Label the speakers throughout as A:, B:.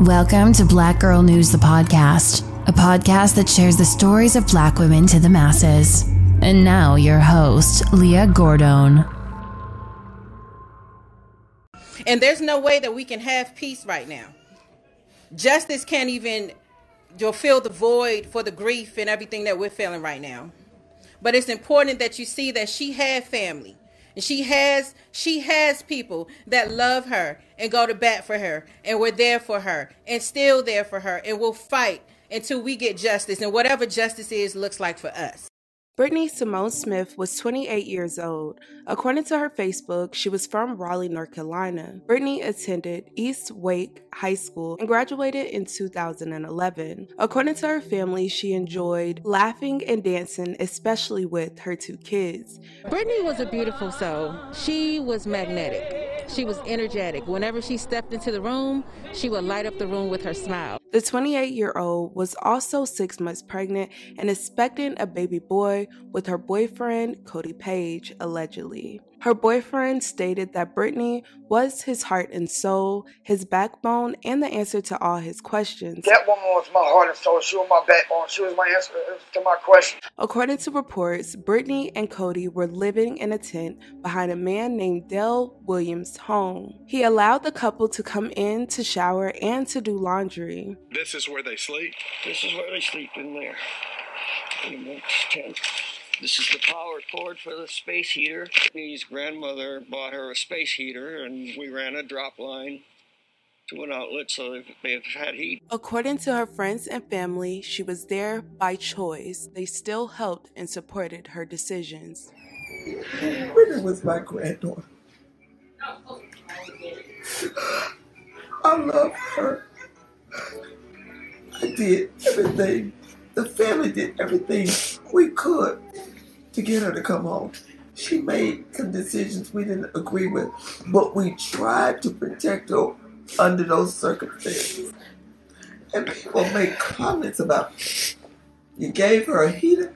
A: Welcome to Black Girl News, the podcast, a podcast that shares the stories of black women to the masses. And now, your host, Leah Gordon.
B: And there's no way that we can have peace right now. Justice can't even fill the void for the grief and everything that we're feeling right now. But it's important that you see that she had family. And she has she has people that love her and go to bat for her and we're there for her and still there for her and we'll fight until we get justice and whatever justice is looks like for us.
C: Brittany Simone Smith was 28 years old. According to her Facebook, she was from Raleigh, North Carolina. Brittany attended East Wake High School and graduated in 2011. According to her family, she enjoyed laughing and dancing, especially with her two kids.
D: Brittany was a beautiful soul. She was magnetic. She was energetic. Whenever she stepped into the room, she would light up the room with her smile.
C: The 28 year old was also six months pregnant and expecting a baby boy with her boyfriend, Cody Page, allegedly. Her boyfriend stated that Brittany was his heart and soul, his backbone, and the answer to all his questions.
E: That woman was my heart and soul. She was my backbone. She was my answer to my question.
C: According to reports, Brittany and Cody were living in a tent behind a man named Dell Williams' home. He allowed the couple to come in to shower and to do laundry.
F: This is where they sleep.
E: This is where they sleep in there. In the tent. This is the power cord for the space heater.
F: His grandmother bought her a space heater, and we ran a drop line to an outlet so they've had heat.
C: According to her friends and family, she was there by choice. They still helped and supported her decisions.
G: Brittany was my granddaughter. I love her. I did everything. The family did everything we could to get her to come home. She made some decisions we didn't agree with, but we tried to protect her under those circumstances. And people make comments about you gave her a heater.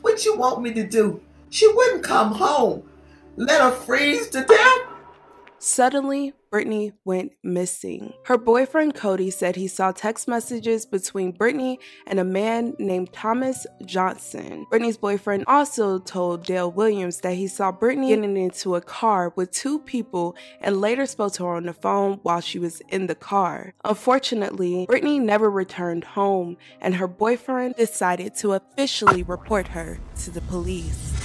G: What you want me to do? She wouldn't come home. Let her freeze to death.
C: Suddenly, Brittany went missing. Her boyfriend Cody said he saw text messages between Brittany and a man named Thomas Johnson. Brittany's boyfriend also told Dale Williams that he saw Brittany getting into a car with two people and later spoke to her on the phone while she was in the car. Unfortunately, Brittany never returned home and her boyfriend decided to officially report her to the police.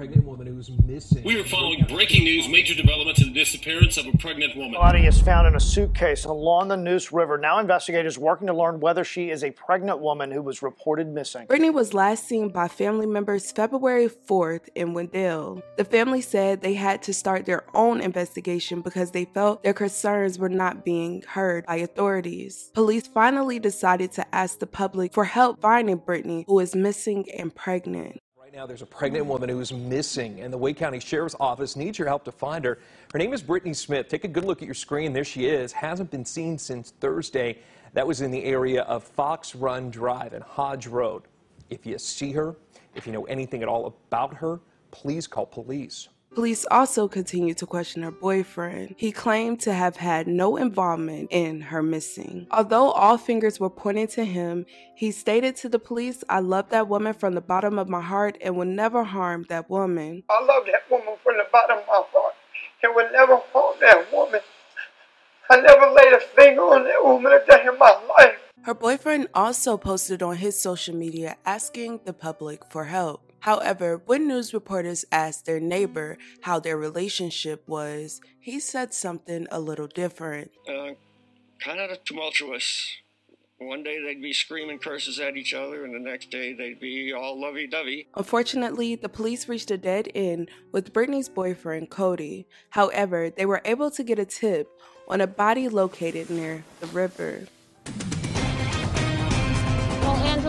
H: Pregnant woman who's missing.
I: We are following breaking news, major developments in the disappearance of a pregnant woman.
J: Body is found in a suitcase along the Neuse River. Now investigators working to learn whether she is a pregnant woman who was reported missing.
C: Brittany was last seen by family members February 4th in Wendell. The family said they had to start their own investigation because they felt their concerns were not being heard by authorities. Police finally decided to ask the public for help finding Brittany, who is missing and pregnant.
H: Right now, there's a pregnant woman who's missing, and the Wake County Sheriff's Office needs your help to find her. Her name is Brittany Smith. Take a good look at your screen. There she is. Hasn't been seen since Thursday. That was in the area of Fox Run Drive and Hodge Road. If you see her, if you know anything at all about her, please call police.
C: Police also continued to question her boyfriend. He claimed to have had no involvement in her missing. Although all fingers were pointing to him, he stated to the police, I love that woman from the bottom of my heart and will never harm that woman.
E: I love that woman from the bottom of my heart and will never harm that woman. I never laid a finger on that woman a day in my life.
C: Her boyfriend also posted on his social media asking the public for help. However, when news reporters asked their neighbor how their relationship was, he said something a little different.
F: Uh, kind of tumultuous. One day they'd be screaming curses at each other, and the next day they'd be all lovey dovey.
C: Unfortunately, the police reached a dead end with Brittany's boyfriend, Cody. However, they were able to get a tip on a body located near the river.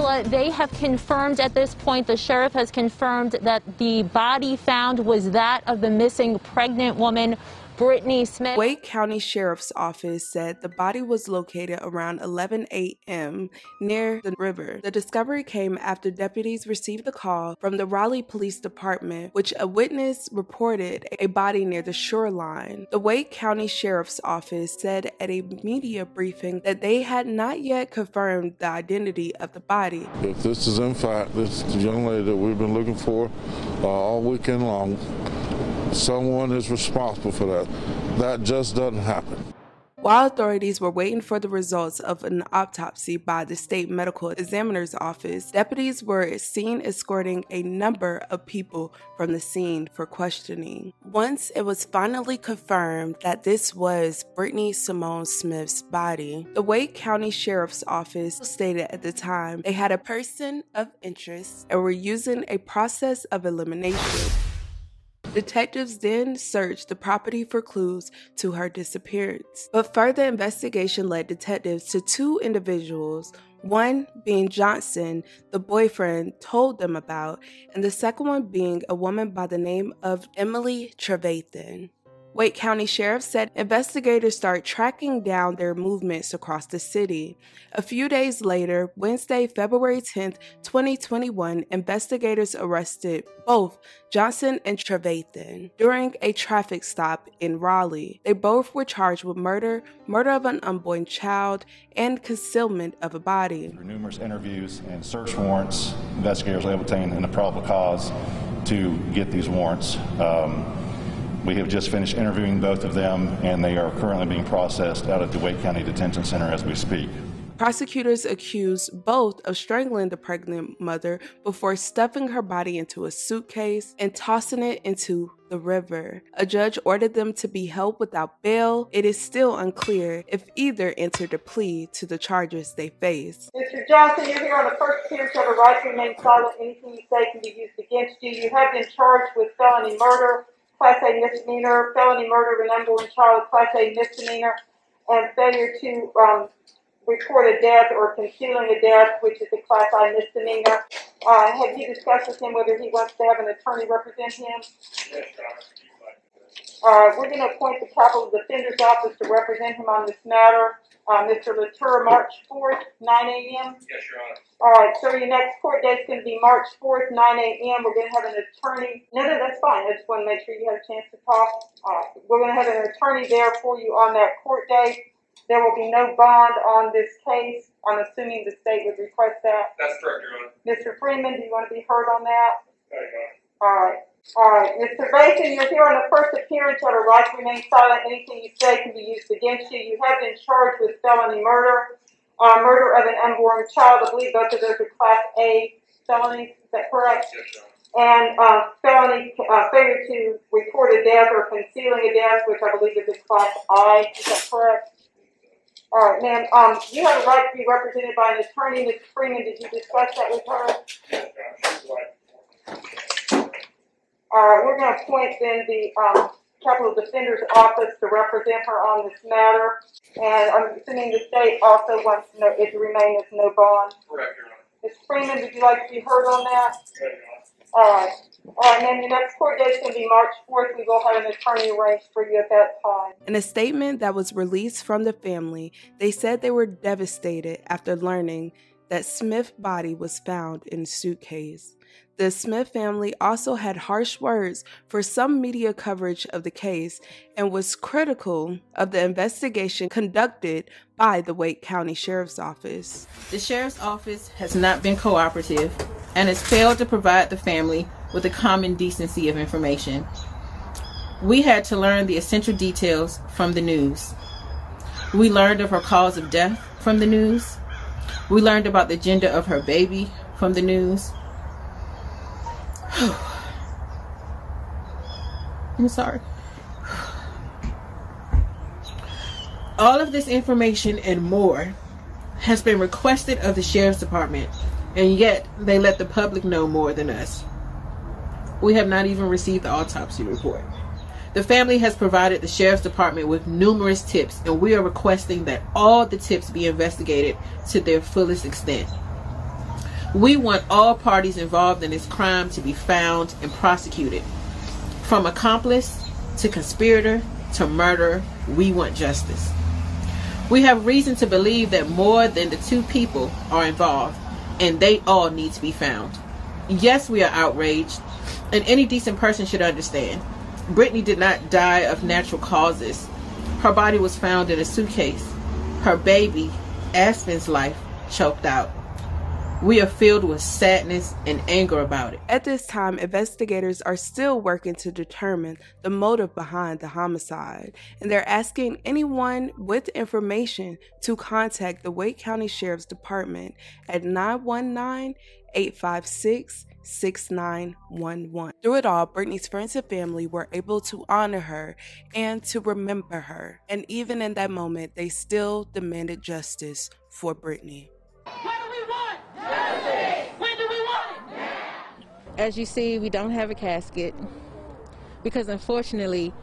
K: Angela, they have confirmed at this point, the sheriff has confirmed that the body found was that of the missing pregnant woman. Brittany Smith.
C: Wake County Sheriff's Office said the body was located around 11 a.m. near the river. The discovery came after deputies received a call from the Raleigh Police Department, which a witness reported a body near the shoreline. The Wake County Sheriff's Office said at a media briefing that they had not yet confirmed the identity of the body.
L: If this is in fact this young lady that we've been looking for uh, all weekend long, someone is responsible for that. That just doesn't happen.
C: While authorities were waiting for the results of an autopsy by the state medical examiner's office, deputies were seen escorting a number of people from the scene for questioning. Once it was finally confirmed that this was Brittany Simone Smith's body, the Wake County Sheriff's Office stated at the time they had a person of interest and were using a process of elimination. Detectives then searched the property for clues to her disappearance. But further investigation led detectives to two individuals, one being Johnson, the boyfriend told them about, and the second one being a woman by the name of Emily Trevathan. Wake County Sheriff said investigators start tracking down their movements across the city. A few days later, Wednesday, February 10th, 2021, investigators arrested both Johnson and Trevathan during a traffic stop in Raleigh. They both were charged with murder, murder of an unborn child, and concealment of a body.
M: Through numerous interviews and search warrants, investigators were able to obtain a probable cause to get these warrants. Um, we have just finished interviewing both of them, and they are currently being processed out at the Wake County Detention Center as we speak.
C: Prosecutors accused both of strangling the pregnant mother before stuffing her body into a suitcase and tossing it into the river. A judge ordered them to be held without bail. It is still unclear if either entered a plea to the charges they face.
N: Mr. Johnson, you're here on the first appearance of a right to remain silent. Anything you say can be used against you. You have been charged with felony murder, Class A misdemeanor, felony murder of an unborn child, Class A misdemeanor, and failure to um, report a death or concealing a death, which is a Class I misdemeanor. Uh, have you discussed with him whether he wants to have an attorney represent him? Uh, we're going to appoint the Capital Defender's Office to represent him on this matter. Uh, Mr. Latour, March 4th, 9 a.m.
I: Yes, Your Honor.
N: All right, so your next court date's going to be March 4th, 9 a.m. We're going to have an attorney. No, no, that's fine. I just want to make sure you have a chance to talk. Right, we're going to have an attorney there for you on that court date. There will be no bond on this case. I'm assuming the state would request that.
I: That's correct, Your Honor.
N: Mr. Freeman, do you want to be heard on that?
I: There you
N: All right. All right, Mr. Bacon, you're here on the first appearance of a right to remain silent. Anything you say can be used against you. You have been charged with felony murder, uh, murder of an unborn child. I believe both of those are Class A felonies. Is that correct?
I: Yes, Your Honor.
N: And uh, felony uh, failure to report a death or concealing a death, which I believe is a Class I. Is that correct? All right, ma'am. Um, you have a right to be represented by an attorney. Ms. Freeman, did you discuss that with her?
I: Yes, Your Honor. She's right.
N: All right, we're going to appoint then the um, Capital Defender's Office to represent her on this matter. And I'm assuming the state also wants to know it to remain as no bond.
I: Correct, Your Honor.
N: Ms. Freeman, would you like to be heard on that?
I: Yes, Your Honor.
N: All right. And then the next court date is going to be March 4th. We will have an attorney arranged for you at that time.
C: In a statement that was released from the family, they said they were devastated after learning that Smith's body was found in a suitcase. The Smith family also had harsh words for some media coverage of the case and was critical of the investigation conducted by the Wake County Sheriff's Office.
B: The sheriff's office has not been cooperative and has failed to provide the family with the common decency of information. We had to learn the essential details from the news. We learned of her cause of death from the news. We learned about the gender of her baby from the news. I'm sorry. All of this information and more has been requested of the Sheriff's Department, and yet they let the public know more than us. We have not even received the autopsy report. The family has provided the Sheriff's Department with numerous tips, and we are requesting that all the tips be investigated to their fullest extent. We want all parties involved in this crime to be found and prosecuted, from accomplice to conspirator to murder, we want justice. We have reason to believe that more than the two people are involved, and they all need to be found. Yes, we are outraged, and any decent person should understand. Brittany did not die of natural causes. Her body was found in a suitcase. Her baby, Aspen's life, choked out. We are filled with sadness and anger about it.
C: At this time, investigators are still working to determine the motive behind the homicide, and they're asking anyone with information to contact the Wake County Sheriff's Department at 919 856 6911. Through it all, Brittany's friends and family were able to honor her and to remember her. And even in that moment, they still demanded justice for Brittany.
O: As you see, we don't have a casket because unfortunately,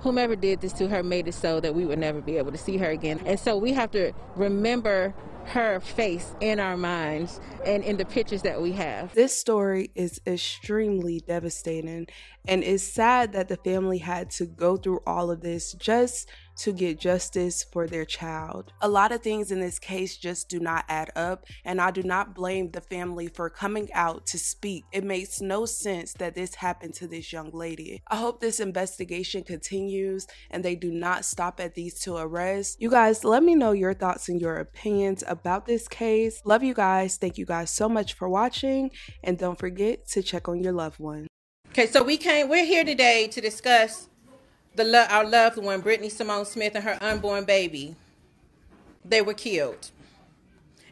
O: whomever did this to her made it so that we would never be able to see her again. And so we have to remember her face in our minds and in the pictures that we have.
C: This story is extremely devastating, and it's sad that the family had to go through all of this just to get justice for their child. A lot of things in this case just do not add up, and I do not blame the family for coming out to speak. It makes no sense that this happened to this young lady. I hope this investigation continues and they do not stop at these two arrests. You guys, let me know your thoughts and your opinions about this case. Love you guys. Thank you guys so much for watching, and don't forget to check on your loved one.
B: Okay, so we came. We're here today to discuss the lo- our loved one, Brittany Simone Smith, and her unborn baby. They were killed,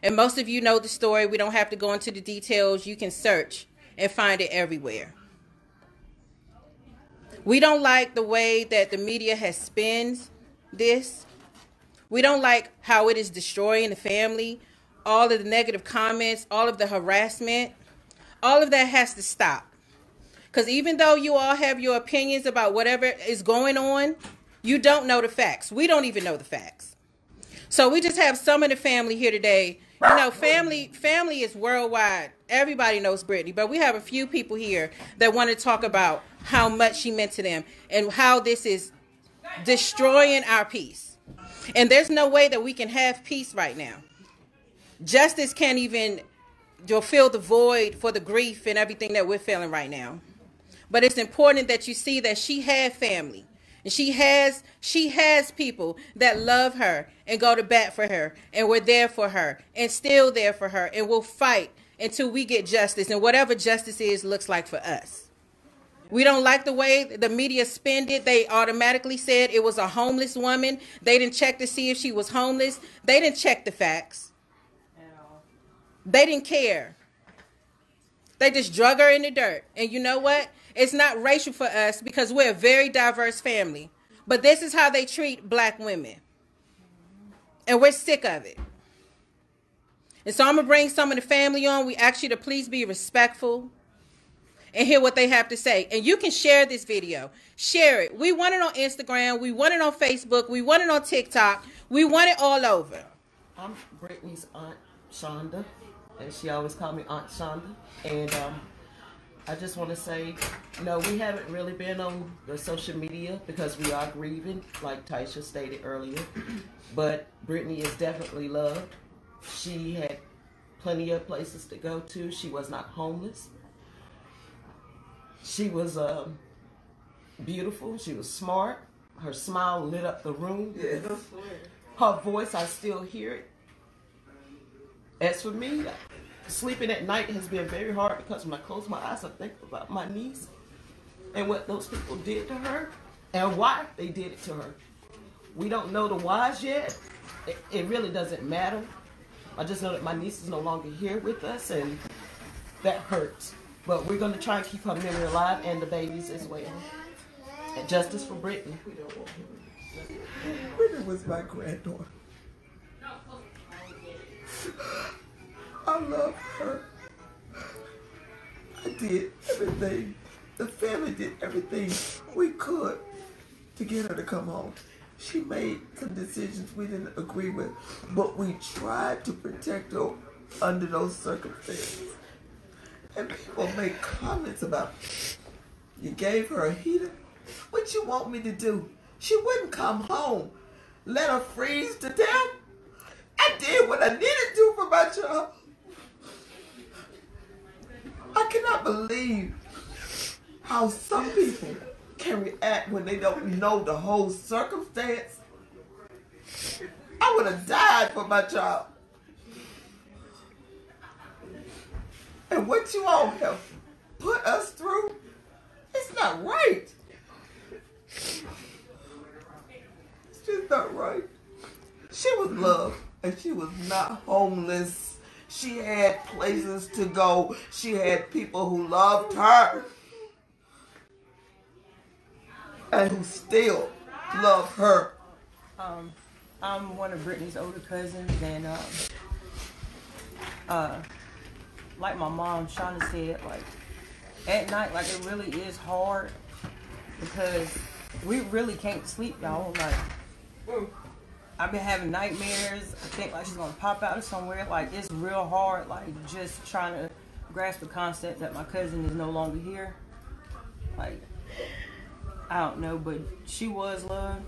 B: and most of you know the story. We don't have to go into the details. You can search and find it everywhere. We don't like the way that the media has spins this. We don't like how it is destroying the family, all of the negative comments, all of the harassment. All of that has to stop. Because even though you all have your opinions about whatever is going on, you don't know the facts. We don't even know the facts. So we just have some of the family here today. You know, family family is worldwide. Everybody knows Brittany, but we have a few people here that want to talk about how much she meant to them and how this is destroying our peace. And there's no way that we can have peace right now. Justice can't even fill the void for the grief and everything that we're feeling right now. But it's important that you see that she had family. And she has she has people that love her and go to bat for her and we're there for her and still there for her and we'll fight until we get justice and whatever justice is looks like for us. We don't like the way the media spend it. They automatically said it was a homeless woman. They didn't check to see if she was homeless. They didn't check the facts. They didn't care. They just drug her in the dirt. And you know what? It's not racial for us because we're a very diverse family. But this is how they treat black women. And we're sick of it. And so I'm going to bring some of the family on. We ask you to please be respectful and hear what they have to say. And you can share this video. Share it. We want it on Instagram. We want it on Facebook. We want it on TikTok. We want it all over.
P: I'm Brittany's aunt, Shonda, and she always called me Aunt Shonda. And um, I just want to say, no, we haven't really been on the social media because we are grieving, like Taisha stated earlier. But Brittany is definitely loved. She had plenty of places to go to. She was not homeless. She was um, beautiful. She was smart. Her smile lit up the room.
G: Yeah.
P: Her voice, I still hear it. As for me, sleeping at night has been very hard because when I close my eyes, I think about my niece and what those people did to her and why they did it to her. We don't know the whys yet. It, it really doesn't matter. I just know that my niece is no longer here with us and that hurts. But we're going to try and keep her memory alive and the babies as well. And justice for Brittany.
G: Brittany was my granddaughter. I love her. I did everything. The family did everything we could to get her to come home. She made some decisions we didn't agree with, but we tried to protect her under those circumstances. And people make comments about you gave her a heater. What you want me to do? She wouldn't come home. Let her freeze to death. I did what I needed to do for my child. I cannot believe how some people can react when they don't know the whole circumstance. I would have died for my child. And what you all have put us through, it's not right. It's just not right. She was loved and she was not homeless. She had places to go. She had people who loved her and who still love her.
Q: Um, I'm one of Brittany's older cousins, and um, uh, like my mom, Shauna said, like at night, like it really is hard because we really can't sleep, y'all. Like I've been having nightmares. I think like she's gonna pop out of somewhere. Like it's real hard. Like just trying to grasp the concept that my cousin is no longer here. Like I don't know, but she was loved,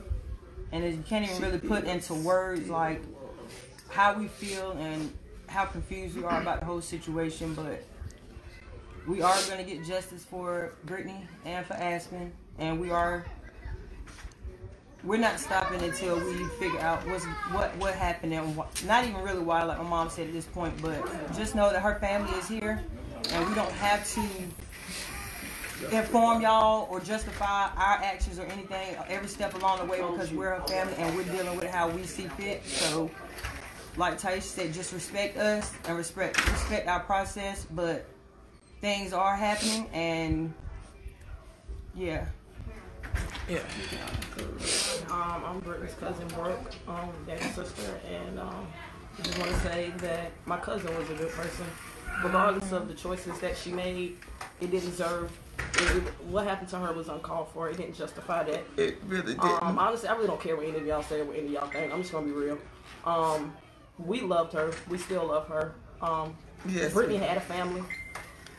Q: and you can't even really put into words like how we feel and how confused we are about the whole situation. But we are gonna get justice for Brittany and for Aspen, and we are we're not stopping until we figure out what's what what happened and not even really why like my mom said at this point but just know that her family is here and we don't have to inform y'all or justify our actions or anything every step along the way because we're a family and we're dealing with how we see fit. So like Taisha said just respect us and respect respect our process but things are happening and yeah
R: Yeah. Um, I'm Brittany's cousin Brooke, um, dad's sister, and um, I just want to say that my cousin was a good person. Regardless of the choices that she made, it didn't deserve. It, it- what happened to her was uncalled for. It didn't justify that.
G: It really didn't.
R: Um, honestly, I really don't care what any of y'all say, or what any of y'all think. I'm just gonna be real. Um, we loved her. We still love her. Um,
G: Yes,
R: Brittany had a family.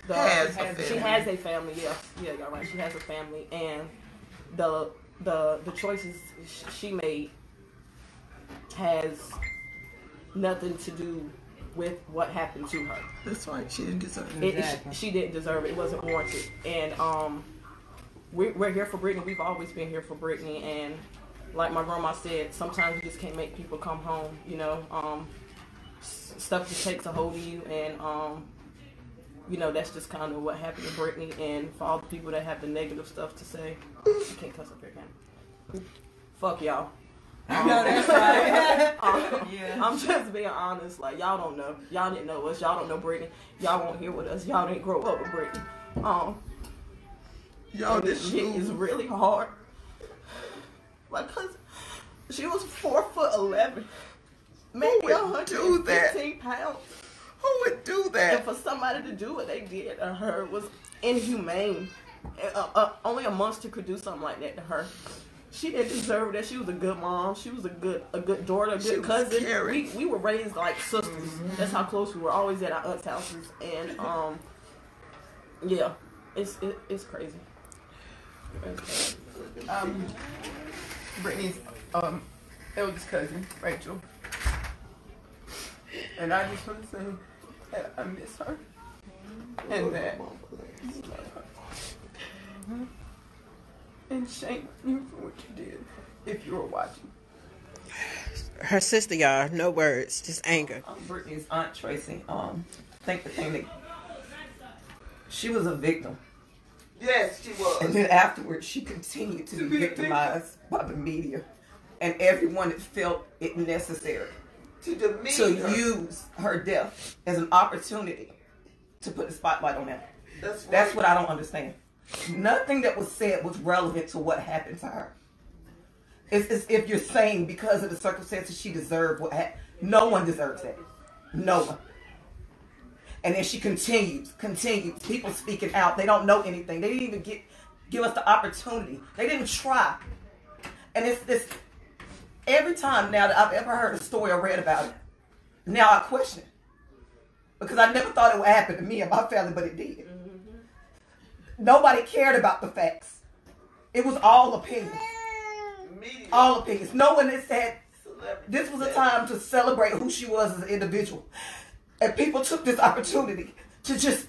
R: The-
G: Has a
R: She has a family. Yeah, yeah, y'all right. She has a family, and the the the choices she made has nothing to do with what happened to her.
G: That's right. She didn't deserve
R: It,
G: it.
R: it- she didn't deserve it. It wasn't warranted. And um, we're, we're here for Brittany. We've always been here for Brittany. And like my grandma said, sometimes you just can't make people come home. You know, um, s- stuff just takes a hold of you, and um, you know that's just kind of what happened to Brittany. And for all the people that have the negative stuff to say, you can't cuss up here, can you? Fuck y'all.
Q: I know that's right.
R: Um,
Q: Yeah.
R: I'm just being honest. Like y'all don't know. Y'all didn't know us. Y'all don't know Brittany. Y'all won't hear with us. Y'all didn't grow up with Brittany. Um,
G: Y'all
R: this shit is really hard. My cousin, she was four foot eleven, maybe
G: would
R: a hundred
G: do that?
R: pounds.
G: Who would do that?
R: And for somebody to do what they did to her was inhumane. And, uh, uh, only a monster could do something like that to her. She didn't deserve that. She was a good mom. She was a good a good daughter, a good
G: was
R: cousin.
G: caring.
R: We we were raised like sisters. That's how close we were. Always at our aunt's houses. And um, yeah, it's it, it's crazy.
S: Um, Brittany's um, eldest cousin, Rachel. And I just want to say that I miss her. And that. And shame you for what you did if you were watching.
B: Her sister, y'all, no words, just anger.
S: Um, Brittany's aunt Tracy, um, I think the thing that she was a victim.
G: Yes, she was.
S: And then afterwards, she continued to, be victimized by the media and everyone that felt it necessary
G: To demean
S: to
G: her.
S: use her death as an opportunity to put the spotlight on them.
G: That's
S: That's what I don't understand. Nothing that was said was relevant to what happened to her. It's as if you're saying because of the circumstances she deserved what happened. No one deserves that. No one. And then she continues, continues. People speaking out. They don't know anything. They didn't even get give us the opportunity. They didn't try. And it's this every time now that I've ever heard a story or read about it, now I question it. Because I never thought it would happen to me and my family, but it did. Nobody cared about the facts. It was all opinion. All opinions. No one has said this was a time to celebrate who she was as an individual. And people took this opportunity to just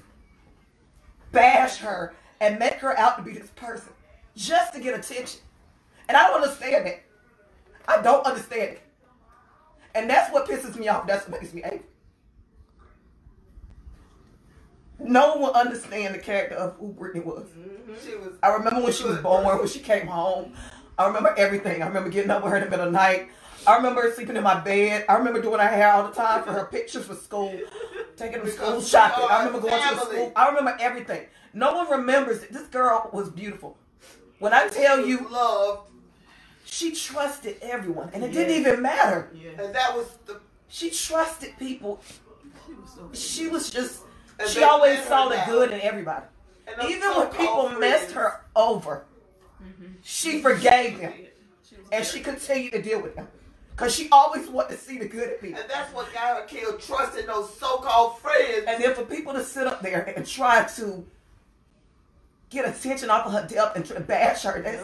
S: bash her and make her out to be this person just to get attention. And I don't understand that. I don't understand it. And that's what pisses me off. That's what makes me angry. No one will understand the character of who Brittany was. Mm-hmm.
G: She was.
S: I remember when she was born, when she came home. I remember everything. I remember getting up with her in the middle of the night. I remember her sleeping in my bed. I remember doing her hair all the time for her pictures for school, taking her to school shopping. I remember going to the school. I remember everything. No one remembers it. This girl was beautiful. When I tell you,
G: loved.
S: She trusted everyone, and it
G: Yes.
S: didn't even matter.
G: And that was the.
S: She trusted people. She was just.
G: And
S: she
G: they
S: always
G: let her
S: saw the
G: down.
S: good in everybody.
G: And
S: Even when people
G: so-called
S: messed her over, mm-hmm. she forgave them, and she continued to deal with them, cause she always wanted to see the good in people.
G: And that's what got her killed, trusting those so-called friends.
S: And then for people to sit up there and try to get attention off of her death and try to bash her, that's,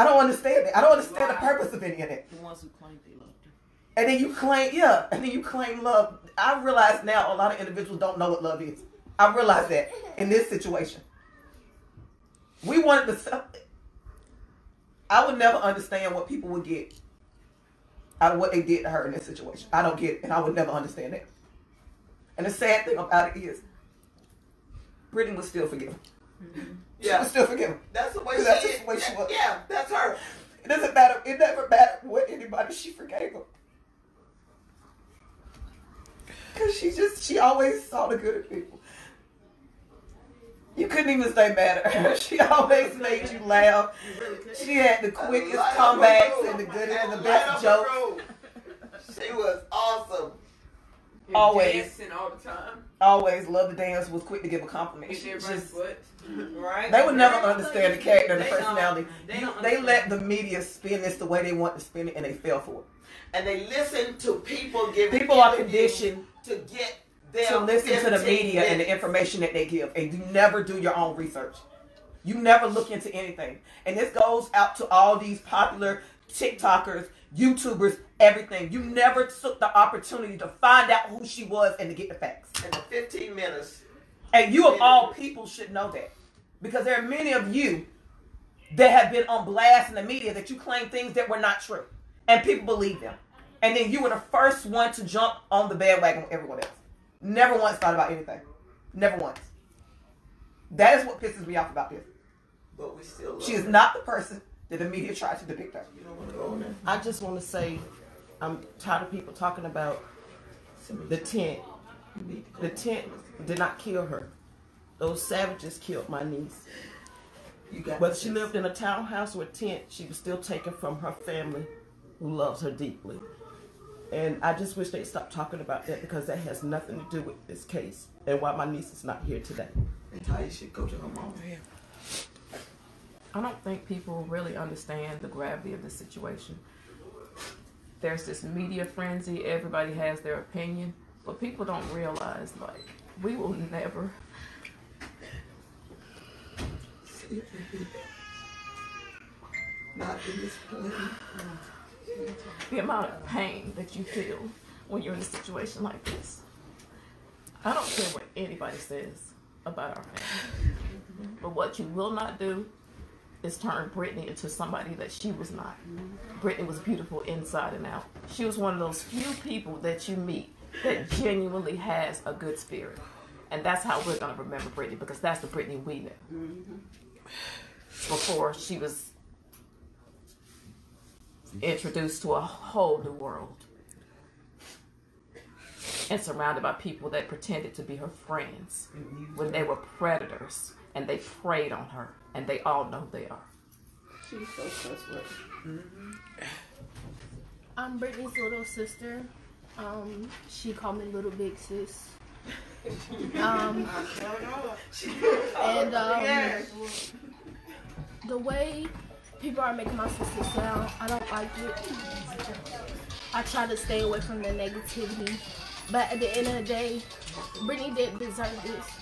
S: I don't understand that. I don't understand the purpose of any of that.
P: The ones who claim they loved her.
S: And then you claim, yeah, and then you claim love. I realize now a lot of individuals don't know what love is. I realize that in this situation. We wanted to sell I would never understand what people would get out of what they did to her in this situation. I don't get it, and I would never understand that. And the sad thing about it is, Brittany was still forgiven. She
G: Yeah.
S: was still forgiven.
G: That's the way
S: That's
G: she
S: just the way she was.
G: Yeah, that's her.
S: It doesn't matter. It never mattered what anybody she forgave them. Cause she just she always saw the good in people. You couldn't even stay mad at her. She always made you laugh. She had the quickest
G: Light the
S: comebacks and the good and the
G: Light
S: best
G: up the
S: jokes.
G: She was awesome.
S: Always.
T: dancing all the time.
S: Always loved to dance. Was quick to give a compliment.
T: Hit
S: She
T: everybody's
S: just-
T: butt. Right?
S: They would never understand the character and the
T: They don't-
S: personality.
T: They, don't
S: They let the media spin this the way they want to spin it, and they fell for it.
G: And they listen to people giving
S: People are conditioned
G: to get them
S: to listen to the
G: 15
S: media and the information that they give, and you never do your own research. You never look into anything, and this goes out to all these popular TikTokers, YouTubers, everything. You never took the opportunity to find out who she was and to get the facts.
G: In the 15 minutes.
S: And you of all people should know that. Because there are many of you that have been on blast in the media that you claim things that were not true. And people believe them. And then you were the first one to jump on the bandwagon with everyone else. Never once thought about anything. Never once. That is what pisses me off about this.
G: But we still
S: She is
G: her.
S: not the person that the media tried to depict her.
P: I just want to say, I'm tired of people talking about the tent. The tent did not kill her. Those savages killed my niece.
G: You got
P: Whether she lived in a townhouse or a tent, she was still taken from her family, who loves her deeply. And I just wish they'd stop talking about that because that has nothing to do with this case and why my niece is not here today.
G: And Taya should go to her mom.
U: I don't think people really understand the gravity of the situation. There's this media frenzy, everybody has their opinion, but people don't realize like we will never
G: Not in this
U: the amount of pain that you feel when you're in a situation like this. I don't care what anybody says about our family. But what you will not do is turn Brittany into somebody that she was not. Brittany was beautiful inside and out. She was one of those few people that you meet that genuinely has a good spirit. And that's how we're going to remember Brittany because that's the Brittany we knew before she was introduced to a whole new world and surrounded by people that pretended to be her friends when they were predators and they preyed on her and they all know they are.
P: She's so trustworthy.
V: I'm Brittany's little sister. Um, she called me Little Big Sis. Um, and um, the way people are making my sister sound, I don't like it. I try to stay away from the negativity. But at the end of the day, Brittany didn't deserve this.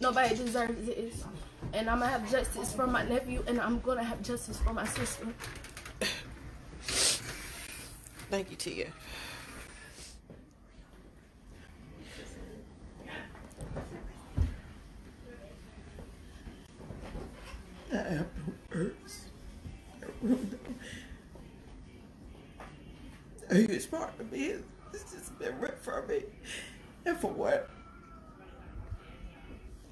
V: Nobody deserves this. And I'm gonna have justice for my nephew, and I'm gonna have justice for my sister.
R: Thank you, Tia.
G: I have no words. I really don't. A huge part of me is it's just been ripped from me. And for what?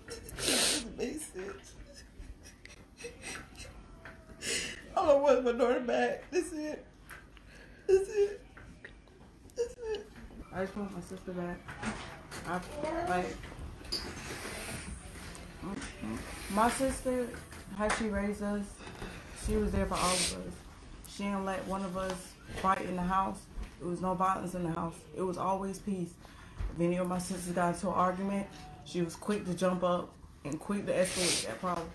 G: It sense. All I want my daughter back. That's it. That's it. It.
W: I just want my sister back. I like my sister, how she raised us. She was there for all of us. She didn't let one of us fight in the house. There was no violence in the house. It was always peace. If any of my sisters got into an argument, she was quick to jump up and quick to escalate that problem.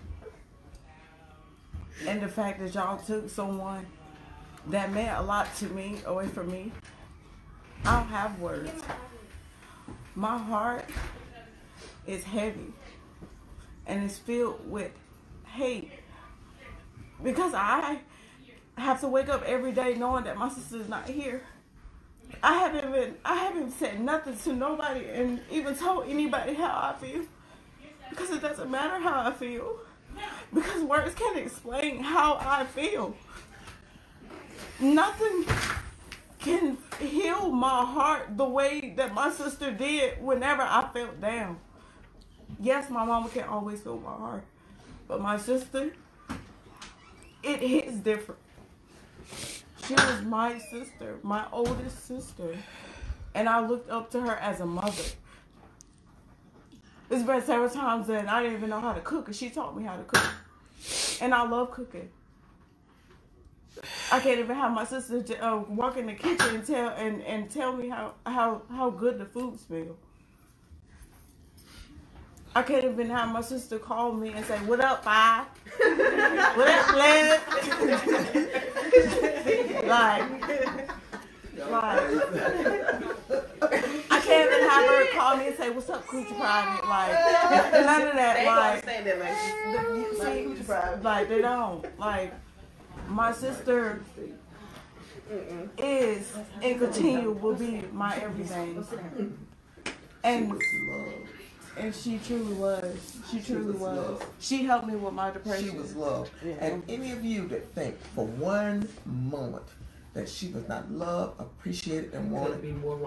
W: And the fact that y'all took someone that meant a lot to me away from me, I don't have words. My heart is heavy and it's filled with hate because I have to wake up every day knowing that my sister is not here. I haven't been, I haven't said nothing to nobody and even told anybody how I feel because it doesn't matter how I feel because words can't explain how I feel. Nothing can heal my heart the way that my sister did whenever I felt down. Yes, my mama can always feel my heart, but my sister, it hits different. She was my sister, my oldest sister, and I looked up to her as a mother. It's been several times that I didn't even know how to cook, and she taught me how to cook, and I love cooking. I can't even have my sister uh, walk in the kitchen and tell and, and tell me how, how how good the food smells. I can't even have my sister call me and say, "What up, Fi? what up, Liz?" like, like, I can't even have her call me and say, "What's up, Coochie Private?" Like, none of that.
R: They
W: like,
R: don't understand that like,
W: see,
R: like
W: like they don't. Like, my sister is and continue will be my everything. And and she truly was. She truly was.
G: loved.
W: She helped me with my depression.
G: She was loved.
W: Yeah.
G: And any of you that think for one moment that she was not loved, appreciated, and wanted,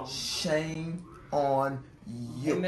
G: shame on you.